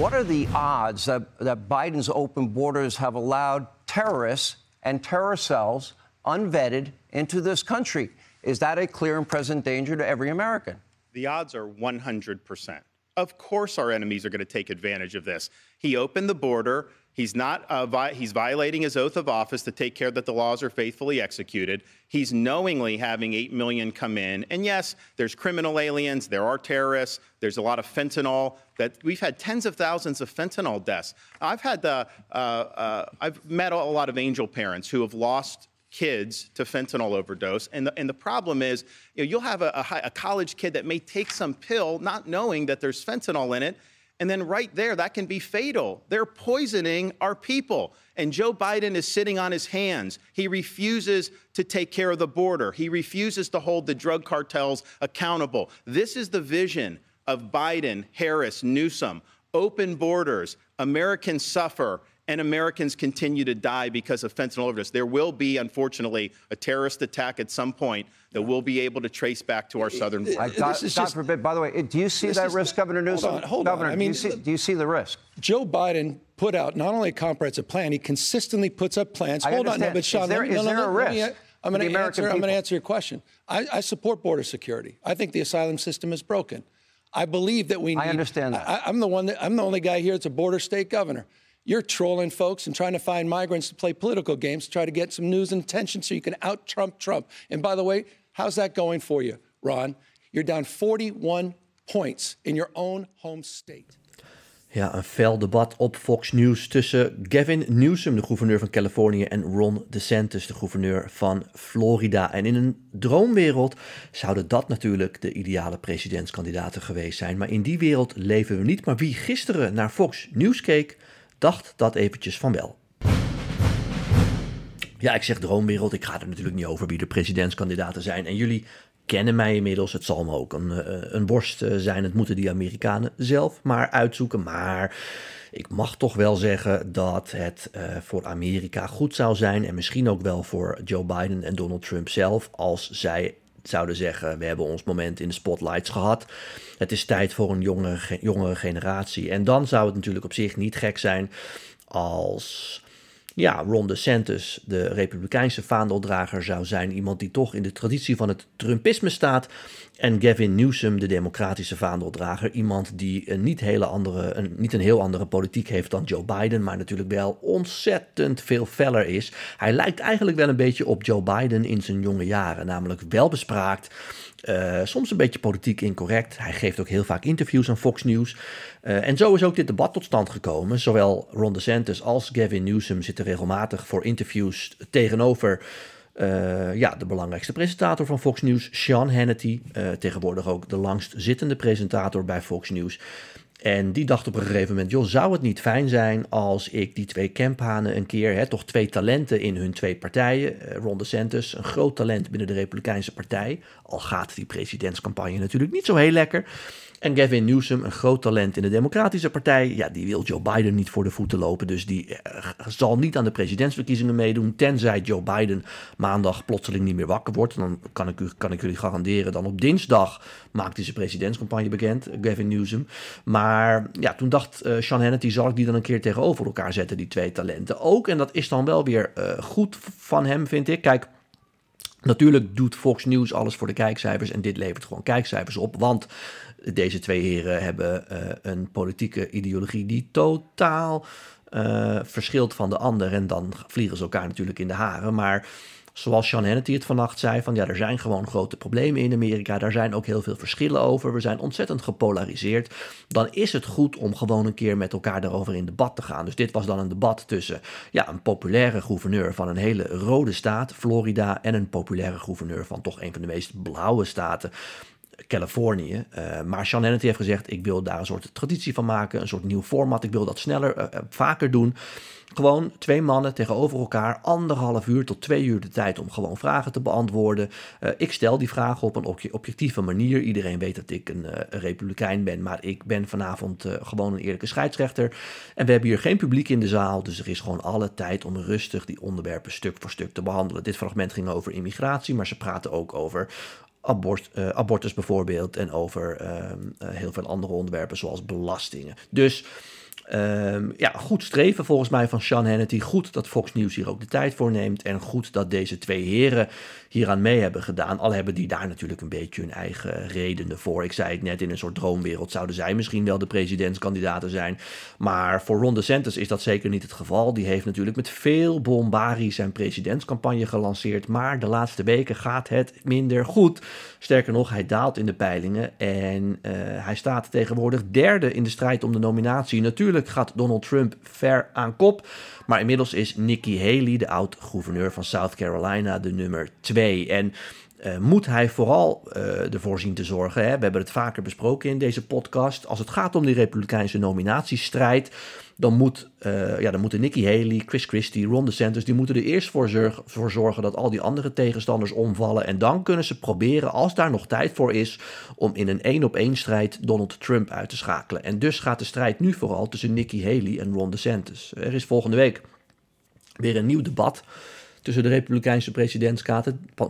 What are the odds that, that Biden's open borders have allowed terrorists and terror cells unvetted into this country? Is that a clear and present danger to every American? The odds are 100%. Of course, our enemies are going to take advantage of this. He opened the border. He's not uh, vi- he's violating his oath of office to take care that the laws are faithfully executed. He's knowingly having 8 million come in. And yes, there's criminal aliens, there are terrorists, there's a lot of fentanyl that we've had tens of thousands of fentanyl deaths. I've had the uh, uh, I've met a lot of angel parents who have lost kids to fentanyl overdose. And the, and the problem is, you know, you'll have a, a, a college kid that may take some pill not knowing that there's fentanyl in it. And then right there, that can be fatal. They're poisoning our people. And Joe Biden is sitting on his hands. He refuses to take care of the border, he refuses to hold the drug cartels accountable. This is the vision of Biden, Harris, Newsom open borders, Americans suffer, and Americans continue to die because of fentanyl overdose. There will be, unfortunately, a terrorist attack at some point that we'll be able to trace back to our southern border. I, God, is God just- forbid, by the way, do you see This that is- risk, Governor hold Newsom? on, hold on. Governor, I do, mean, you see, do you see the risk? Joe Biden put out not only a comprehensive plan, he consistently puts up plans. I Hold on, no, understand. but Sean, Is there- let me- no, is no, there no, a let me- risk I'm going to American answer. I'm going to answer your question. I, I support border security. I think the asylum system is broken. I believe that we need. I understand that. I, I'm the one. That, I'm the only guy here that's a border state governor. You're trolling folks and trying to find migrants to play political games to try to get some news and attention so you can out Trump Trump. And by the way, how's that going for you, Ron? You're down 41 points in your own home state. Ja, een fel debat op Fox News tussen Gavin Newsom, de gouverneur van Californië, en Ron DeSantis, de gouverneur van Florida. En in een droomwereld zouden dat natuurlijk de ideale presidentskandidaten geweest zijn. Maar in die wereld leven we niet. Maar wie gisteren naar Fox News keek, dacht dat eventjes van wel. Ja, ik zeg droomwereld. Ik ga er natuurlijk niet over wie de presidentskandidaten zijn. En jullie kennen mij inmiddels. Het zal me ook een, eh, een borst eh, zijn. Het moeten die Amerikanen zelf maar uitzoeken. Maar ik mag toch wel zeggen dat het eh, voor Amerika goed zou zijn. En misschien ook wel voor Joe Biden en Donald Trump zelf. Als zij zouden zeggen: We hebben ons moment in de spotlights gehad. Het is tijd voor een jongere, ge- jongere generatie. En dan zou het natuurlijk op zich niet gek zijn als ja, Ron DeSantis, de republikeinse vaandeldrager, zou zijn. Iemand die toch in de traditie van het Trumpisme staat. En Gavin Newsom, de democratische vaandeldrager. Iemand die een niet, hele andere, een, niet een heel andere politiek heeft dan Joe Biden. Maar natuurlijk wel ontzettend veel feller is. Hij lijkt eigenlijk wel een beetje op Joe Biden in zijn jonge jaren. Namelijk welbespraakt. eh, soms een beetje politiek incorrect. Hij geeft ook heel vaak interviews aan Fox News. Eh, en zo is ook dit debat tot stand gekomen. Zowel Ron DeSantis als Gavin Newsom zitten regelmatig voor interviews tegenover eh, ja, de belangrijkste presentator van Fox News, Sean Hannity. eh, tegenwoordig ook de langst zittende presentator bij Fox News. En die dacht op een gegeven moment, joh, zou het niet fijn zijn als ik die twee camphanen een keer, hè, toch twee talenten in hun twee partijen, eh, Ron DeSantis, een groot talent binnen de Republikeinse partij, al gaat die presidentscampagne natuurlijk niet zo heel lekker. En Gavin Newsom, een groot talent in de Democratische Partij, ja, die wil Joe Biden niet voor de voeten lopen. Dus die eh, zal niet aan de presidentsverkiezingen meedoen. Tenzij Joe Biden maandag plotseling niet meer wakker wordt. Dan kan ik, u, kan ik jullie garanderen, dan op dinsdag maakt hij zijn presidentscampagne bekend, Gavin Newsom. Maar ja, toen dacht eh, Sean Hannity, zal ik die dan een keer tegenover elkaar zetten, die twee talenten ook. En dat is dan wel weer eh, goed van hem, vind ik. Kijk. Natuurlijk doet Fox News alles voor de kijkcijfers en dit levert gewoon kijkcijfers op. Want deze twee heren hebben eh, een politieke ideologie die totaal eh, verschilt van de ander. En dan vliegen ze elkaar natuurlijk in de haren. Maar zoals Sean Hannity het vannacht zei, van ja, er zijn gewoon grote problemen in Amerika. Daar zijn ook heel veel verschillen over. We zijn ontzettend gepolariseerd. Dan is het goed om gewoon een keer met elkaar daarover in debat te gaan. Dus dit was dan een debat tussen ja, een populaire gouverneur van een hele rode staat, Florida, en een populaire gouverneur van toch een van de meest blauwe staten. Californië. Uh, maar Sean Hannity heeft gezegd: ik wil daar een soort traditie van maken, een soort nieuw format. Ik wil dat sneller, uh, vaker doen. Gewoon twee mannen tegenover elkaar, anderhalf uur tot twee uur de tijd om gewoon vragen te beantwoorden. Uh, ik stel die vragen op een objectieve manier. Iedereen weet dat ik een, een republikein ben, maar ik ben vanavond gewoon een eerlijke scheidsrechter. En we hebben hier geen publiek in de zaal, dus er is gewoon alle tijd om rustig die onderwerpen stuk voor stuk te behandelen. Dit fragment ging over immigratie, maar ze praten ook over Abort, abortus bijvoorbeeld en over uh, heel veel andere onderwerpen zoals belastingen. Dus Ehm, ja, goed streven volgens mij van Sean Hannity. Goed dat Fox News hier ook de tijd voor neemt. En goed dat deze twee heren hieraan mee hebben gedaan. Al hebben die daar natuurlijk een beetje hun eigen redenen voor. Ik zei het net, in een soort droomwereld zouden zij misschien wel de presidentskandidaten zijn. Maar voor Ron DeSantis is dat zeker niet het geval. Die heeft natuurlijk met veel bombarie zijn presidentscampagne gelanceerd. Maar de laatste weken gaat het minder goed. Sterker nog, hij daalt in de peilingen. En uh, hij staat tegenwoordig derde in de strijd om de nominatie. Natuurlijk gaat Donald Trump ver aan kop. Maar inmiddels is Nikki Haley, de oud-gouverneur van South Carolina, de nummer En uh, moet hij vooral uh, ervoor zien te zorgen. Hè? We hebben het vaker besproken in deze podcast. Als het gaat om die Republikeinse nominatiestrijd, dan, moet, uh, ja, dan moeten Nikki Haley, Chris Christie, Ron DeSantis, die moeten er eerst voor, voor zorgen dat al die andere tegenstanders omvallen. En dan kunnen ze proberen, als daar nog tijd voor is, om in een één-op-één strijd Donald Trump uit te schakelen. En dus gaat de strijd nu vooral tussen Nikki Haley en Ron DeSantis. Er is volgende week weer een nieuw debat tussen de Republikeinse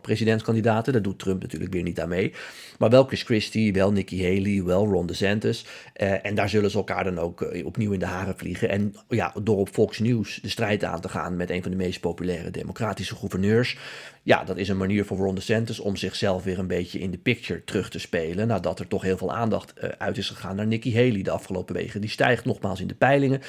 presidentskandidaten. Daar doet Trump natuurlijk weer niet aan mee. Maar wel Chris Christie, wel Nikki Haley, wel Ron DeSantis. Uh, en daar zullen ze elkaar dan ook uh, opnieuw in de haren vliegen. En ja, door op Fox News de strijd aan te gaan met een van de meest populaire democratische gouverneurs. Ja, dat is een manier voor Ron DeSantis om zichzelf weer een beetje in de picture terug te spelen. Nadat er toch heel veel aandacht uh, uit is gegaan naar Nikki Haley de afgelopen weken. Die stijgt nogmaals in de peilingen.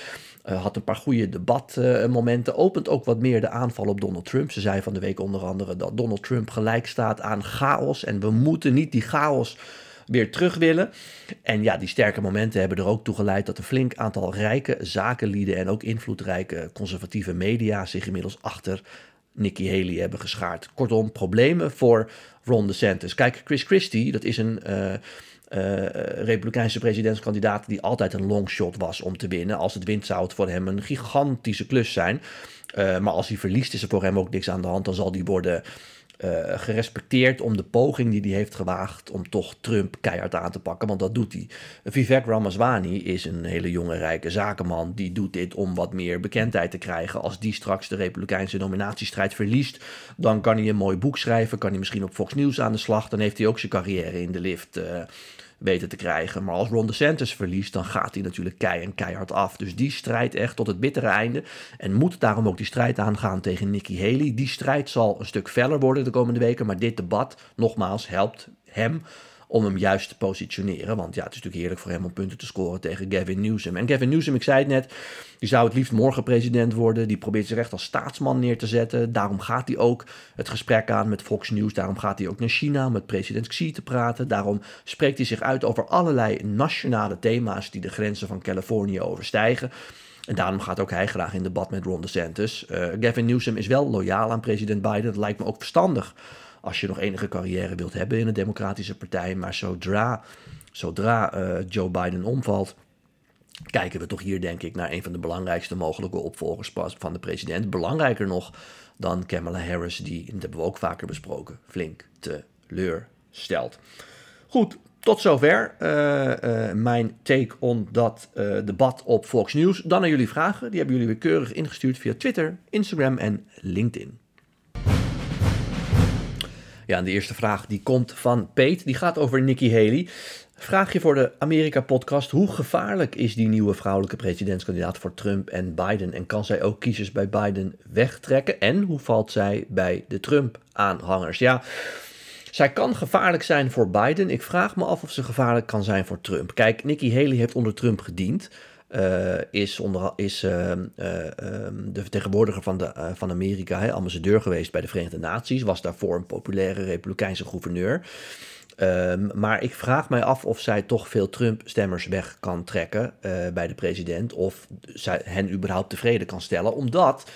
had een paar goede debatmomenten. opent ook wat meer de aanval op Donald Trump. Ze zei van de week onder andere dat Donald Trump gelijk staat aan chaos. En we moeten niet die chaos weer terug willen. En ja, die sterke momenten hebben er ook toe geleid dat een flink aantal rijke zakenlieden en ook invloedrijke conservatieve media zich inmiddels achter Nikki Haley hebben geschaard. Kortom, problemen voor Ron DeSantis. Kijk, Chris Christie, dat is een uh, uh, Republikeinse presidentskandidaat die altijd een longshot was om te winnen. Als het wint zou het voor hem een gigantische klus zijn. Uh, maar als hij verliest is er voor hem ook niks aan de hand. Dan zal die worden uh, gerespecteerd om de poging die hij heeft gewaagd om toch Trump keihard aan te pakken, want dat doet hij. Vivek Ramaswamy is een hele jonge rijke zakenman, die doet dit om wat meer bekendheid te krijgen. Als die straks de Republikeinse nominatiestrijd verliest, dan kan hij een mooi boek schrijven, kan hij misschien op Fox News aan de slag, dan heeft hij ook zijn carrière in de lift. Uh, weten te krijgen. Maar als Ron DeSantis verliest, dan gaat hij natuurlijk keihard af. Dus die strijd echt tot het bittere einde. En moet daarom ook die strijd aangaan tegen Nikki Haley. Die strijd zal een stuk feller worden de komende weken. Maar dit debat, nogmaals, helpt hem om hem juist te positioneren. Want ja, het is natuurlijk heerlijk voor hem om punten te scoren tegen Gavin Newsom. En Gavin Newsom, ik zei het net, die zou het liefst morgen president worden. Die probeert zich echt als staatsman neer te zetten. Daarom gaat hij ook het gesprek aan met Fox News. Daarom gaat hij ook naar China om met president Xi te praten. Daarom spreekt hij zich uit over allerlei nationale thema's die de grenzen van Californië overstijgen. En daarom gaat ook hij graag in debat met Ron DeSantis. Uh, Gavin Newsom is wel loyaal aan president Biden. Dat lijkt me ook verstandig als je nog enige carrière wilt hebben in een democratische partij. Maar zodra, zodra uh, Joe Biden omvalt, kijken we toch hier denk ik naar een van de belangrijkste mogelijke opvolgers van de president. Belangrijker nog dan Kamala Harris, die, dat hebben we ook vaker besproken, flink teleurstelt. Goed, tot zover uh, uh, mijn take on dat debat op Fox News. Dan naar jullie vragen. Die hebben jullie weer keurig ingestuurd via Twitter, Instagram en LinkedIn. Ja, en de eerste vraag die komt van Peet. Die gaat over Nikki Haley. Vraag je voor de Amerika-podcast: hoe gevaarlijk is die nieuwe vrouwelijke presidentskandidaat voor Trump en Biden? En kan zij ook kiezers bij Biden wegtrekken? En hoe valt zij bij de Trump-aanhangers? Ja. Zij kan gevaarlijk zijn voor Biden. Ik vraag me af of ze gevaarlijk kan zijn voor Trump. Kijk, Nikki Haley heeft onder Trump gediend. Uh, is, onder, is uh, uh, de vertegenwoordiger van, de, van Amerika, ambassadeur geweest bij de Verenigde Naties, was daarvoor een populaire republikeinse gouverneur. Um, maar ik vraag mij af of zij toch veel Trump-stemmers weg kan trekken bij de president, of zij hen überhaupt tevreden kan stellen, omdat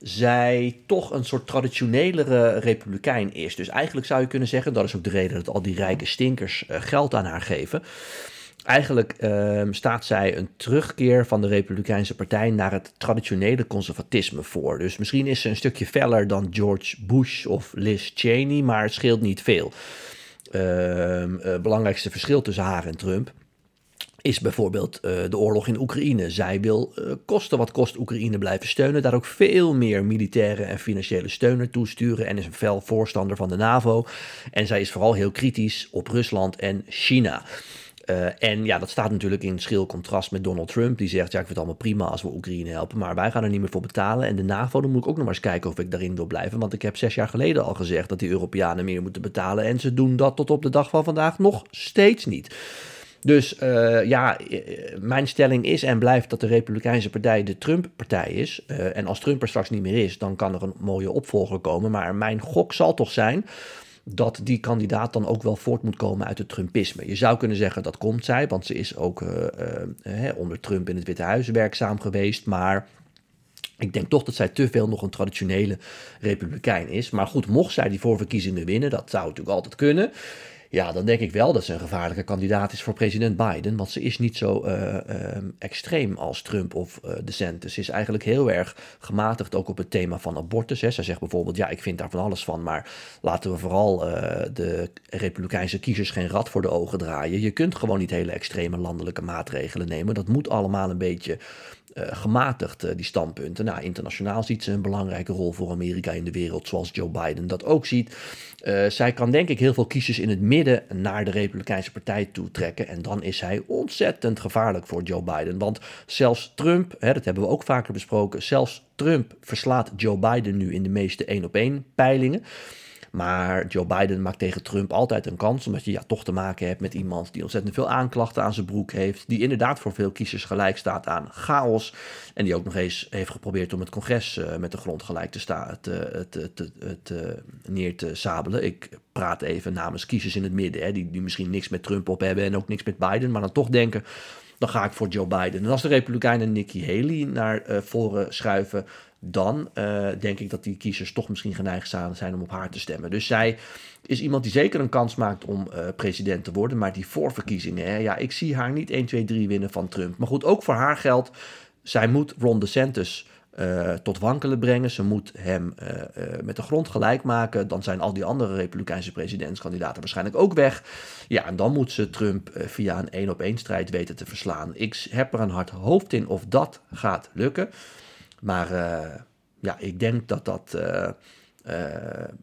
zij toch een soort traditionelere republikein is. Dus eigenlijk zou je kunnen zeggen, dat is ook de reden dat al die rijke stinkers geld aan haar geven. Eigenlijk uh, staat zij een terugkeer van de Republikeinse Partij naar het traditionele conservatisme voor. Dus misschien is ze een stukje feller dan George Bush of Liz Cheney, maar het scheelt niet veel. Het uh, uh, belangrijkste verschil tussen haar en Trump is bijvoorbeeld uh, de oorlog in Oekraïne. Zij wil uh, kosten wat kost Oekraïne blijven steunen, daar ook veel meer militaire en financiële steun naartoe sturen en is een fel voorstander van de NAVO. En zij is vooral heel kritisch op Rusland en China. Uh, en ja, dat staat natuurlijk in schil contrast met Donald Trump. Die zegt, ja, ik vind het allemaal prima als we Oekraïne helpen. Maar wij gaan er niet meer voor betalen. En de NAVO, dan moet ik ook nog maar eens kijken of ik daarin wil blijven. Want ik heb zes jaar geleden al gezegd dat die Europeanen meer moeten betalen. En ze doen dat tot op de dag van vandaag nog steeds niet. Dus uh, ja, mijn stelling is en blijft dat de Republikeinse Partij de Trump-partij is. En als Trump er straks niet meer is, dan kan er een mooie opvolger komen. Maar mijn gok zal toch zijn dat die kandidaat dan ook wel voort moet komen uit het Trumpisme. Je zou kunnen zeggen dat komt zij, want ze is ook uh, onder Trump in het Witte Huis werkzaam geweest. Maar ik denk toch dat zij te veel nog een traditionele republikein is. Maar goed, mocht zij die voorverkiezingen winnen, dat zou natuurlijk altijd kunnen. Ja, dan denk ik wel dat ze een gevaarlijke kandidaat is voor president Biden. Want ze is niet zo uh, uh, extreem als Trump of uh, DeSantis. Ze is eigenlijk heel erg gematigd ook op het thema van abortus. Hè. Zij zegt bijvoorbeeld, ja, ik vind daar van alles van. Maar laten we vooral de republikeinse kiezers geen rat voor de ogen draaien. Je kunt gewoon niet hele extreme landelijke maatregelen nemen. Dat moet allemaal een beetje gematigd, uh, die standpunten. Nou, internationaal ziet ze een belangrijke rol voor Amerika in de wereld, zoals Joe Biden dat ook ziet. Uh, zij kan denk ik heel veel kiezers in het midden naar de Republikeinse Partij toe trekken. En dan is hij ontzettend gevaarlijk voor Joe Biden. Want zelfs Trump, hè, dat hebben we ook vaker besproken, zelfs Trump verslaat Joe Biden nu in de meeste één-op-één peilingen. Maar Joe Biden maakt tegen Trump altijd een kans, omdat je ja, toch te maken hebt met iemand die ontzettend veel aanklachten aan zijn broek heeft, die inderdaad voor veel kiezers gelijk staat aan chaos en die ook nog eens heeft geprobeerd om het congres uh, met de grond gelijk te staan, te, te, neer te sabelen. Ik praat even namens kiezers in het midden, hè, die, die misschien niks met Trump op hebben en ook niks met Biden, maar dan toch denken, dan ga ik voor Joe Biden. En als de Republikeinen Nikki Haley naar uh, voren schuiven, dan uh, denk ik dat die kiezers toch misschien geneigd zijn om op haar te stemmen. Dus zij is iemand die zeker een kans maakt om uh, president te worden. Maar die voorverkiezingen, hè, ja, ik zie haar niet 1, 2, 3 winnen van Trump. Maar goed, ook voor haar geldt, zij moet Ron DeSantis uh, tot wankelen brengen. Ze moet hem met de grond gelijk maken. Dan zijn al die andere Republikeinse presidentskandidaten waarschijnlijk ook weg. Ja, en dan moet ze Trump via een één-op-één strijd weten te verslaan. Ik heb er een hard hoofd in of dat gaat lukken. Maar ja, ik denk dat dat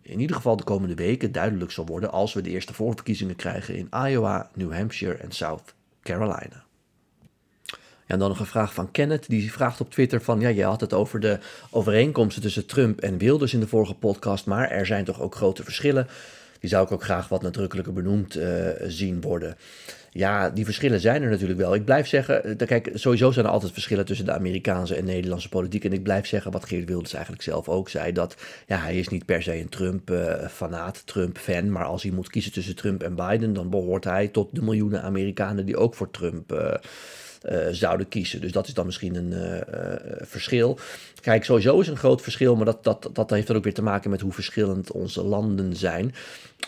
in ieder geval de komende weken duidelijk zal worden als we de eerste voorverkiezingen krijgen in Iowa, New Hampshire en South Carolina. Ja, en dan nog een vraag van Kenneth. Die vraagt op Twitter van... ja, je had het over de overeenkomsten tussen Trump en Wilders in de vorige podcast... maar er zijn toch ook grote verschillen. Die zou ik ook graag wat nadrukkelijker benoemd uh, zien worden. Ja, die verschillen zijn er natuurlijk wel. Ik blijf zeggen, kijk, sowieso zijn er altijd verschillen tussen de Amerikaanse en Nederlandse politiek. En ik blijf zeggen wat Geert Wilders eigenlijk zelf ook zei, dat ja, hij is niet per se een Trump-fanaat, Trump-fan, maar als hij moet kiezen tussen Trump en Biden, dan behoort hij tot de miljoenen Amerikanen die ook voor Trump zouden kiezen. Dus dat is dan misschien een uh, verschil. Kijk, sowieso is een groot verschil, maar dat, dat, dat heeft dan ook weer te maken met hoe verschillend onze landen zijn.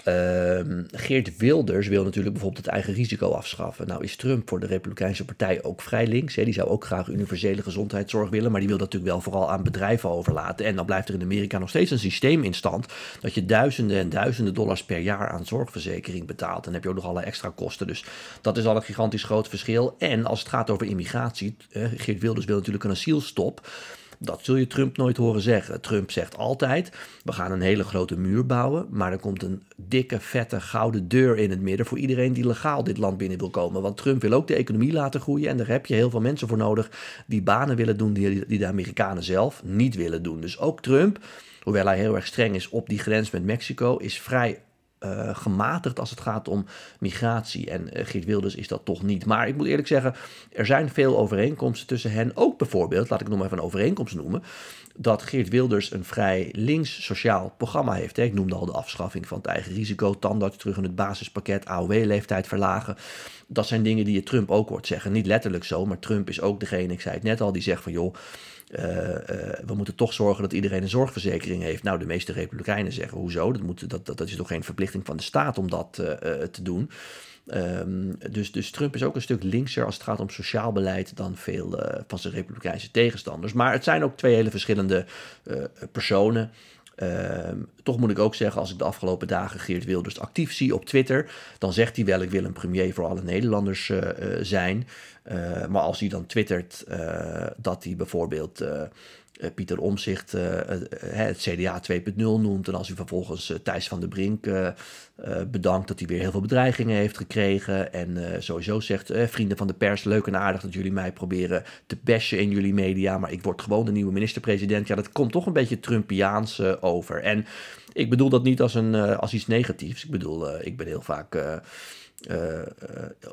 Uh, Geert Wilders wil natuurlijk bijvoorbeeld het eigen risico afschaffen. Nou is Trump voor de Republikeinse Partij ook vrij links. Hè? Die zou ook graag universele gezondheidszorg willen, maar die wil dat natuurlijk wel vooral aan bedrijven overlaten. En dan blijft er in Amerika nog steeds een systeem in stand dat je duizenden en duizenden dollars per jaar aan zorgverzekering betaalt. En dan heb je ook nog alle extra kosten. Dus dat is al een gigantisch groot verschil. En als het gaat over immigratie, Geert Wilders wil natuurlijk een asielstop. Dat zul je Trump nooit horen zeggen. Trump zegt altijd: we gaan een hele grote muur bouwen, maar er komt een dikke, vette, gouden deur in het midden voor iedereen die legaal dit land binnen wil komen. Want Trump wil ook de economie laten groeien en daar heb je heel veel mensen voor nodig die banen willen doen die, die de Amerikanen zelf niet willen doen. Dus ook Trump, hoewel hij heel erg streng is op die grens met Mexico, is vrij uh, gematigd als het gaat om migratie. En uh, Geert Wilders is dat toch niet. Maar ik moet eerlijk zeggen, er zijn veel overeenkomsten tussen hen. Ook bijvoorbeeld, laat ik nog maar even een overeenkomst noemen, dat Geert Wilders een vrij links sociaal programma heeft. Ik noemde al de afschaffing van het eigen risico, tandarts terug in het basispakket, AOW-leeftijd verlagen. Dat zijn dingen die je Trump ook hoort zeggen. Niet letterlijk zo, maar Trump is ook degene, ik zei het net al, die zegt van joh, we moeten toch zorgen dat iedereen een zorgverzekering heeft. Nou, de meeste republikeinen zeggen, hoezo? Dat, moet, dat, dat, is toch geen verplichting van de staat om dat uh, te doen. Um, dus, dus Trump is ook een stuk linkser als het gaat om sociaal beleid dan veel van zijn republikeinse tegenstanders. Maar het zijn ook twee hele verschillende personen. Uh, toch moet ik ook zeggen, als ik de afgelopen dagen Geert Wilders actief zie op Twitter, dan zegt hij wel: ik wil een premier voor alle Nederlanders uh, uh, zijn. maar als hij dan twittert dat hij bijvoorbeeld Pieter Omzicht het CDA 2.0 noemt. En als u vervolgens Thijs van der Brink bedankt dat hij weer heel veel bedreigingen heeft gekregen. En sowieso zegt, vrienden van de pers, leuk en aardig dat jullie mij proberen te bashen in jullie media. Maar ik word gewoon de nieuwe minister-president. Ja, dat komt toch een beetje Trumpiaans over. En ik bedoel dat niet als, een, als iets negatiefs. Ik bedoel, ik ben heel vaak uh,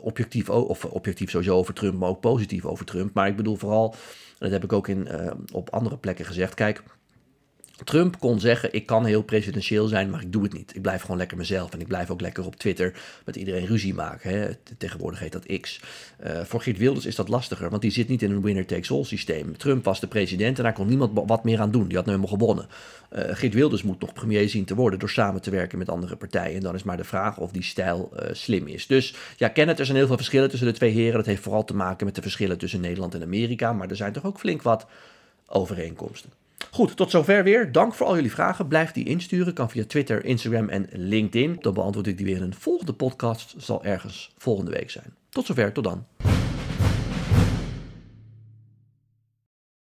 objectief, of objectief sowieso over Trump, maar ook positief over Trump. Maar ik bedoel vooral, en dat heb ik ook in, uh, op andere plekken gezegd, kijk, Trump kon zeggen: Ik kan heel presidentieel zijn, maar ik doe het niet. Ik blijf gewoon lekker mezelf. En ik blijf ook lekker op Twitter met iedereen ruzie maken. Hè. Tegenwoordig heet dat X. Uh, voor Geert Wilders is dat lastiger, want die zit niet in een winner-takes-all systeem. Trump was de president en daar kon niemand wat meer aan doen. Die had nu helemaal gewonnen. Uh, Geert Wilders moet nog premier zien te worden door samen te werken met andere partijen. En dan is maar de vraag of die stijl uh, slim is. Dus ja, Kenneth, er zijn heel veel verschillen tussen de twee heren. Dat heeft vooral te maken met de verschillen tussen Nederland en Amerika. Maar er zijn toch ook flink wat overeenkomsten. Goed, tot zover weer. Dank voor al jullie vragen. Blijf die insturen. Kan via Twitter, Instagram en LinkedIn. Dan beantwoord ik die weer in een volgende podcast. Zal ergens volgende week zijn. Tot zover, tot dan.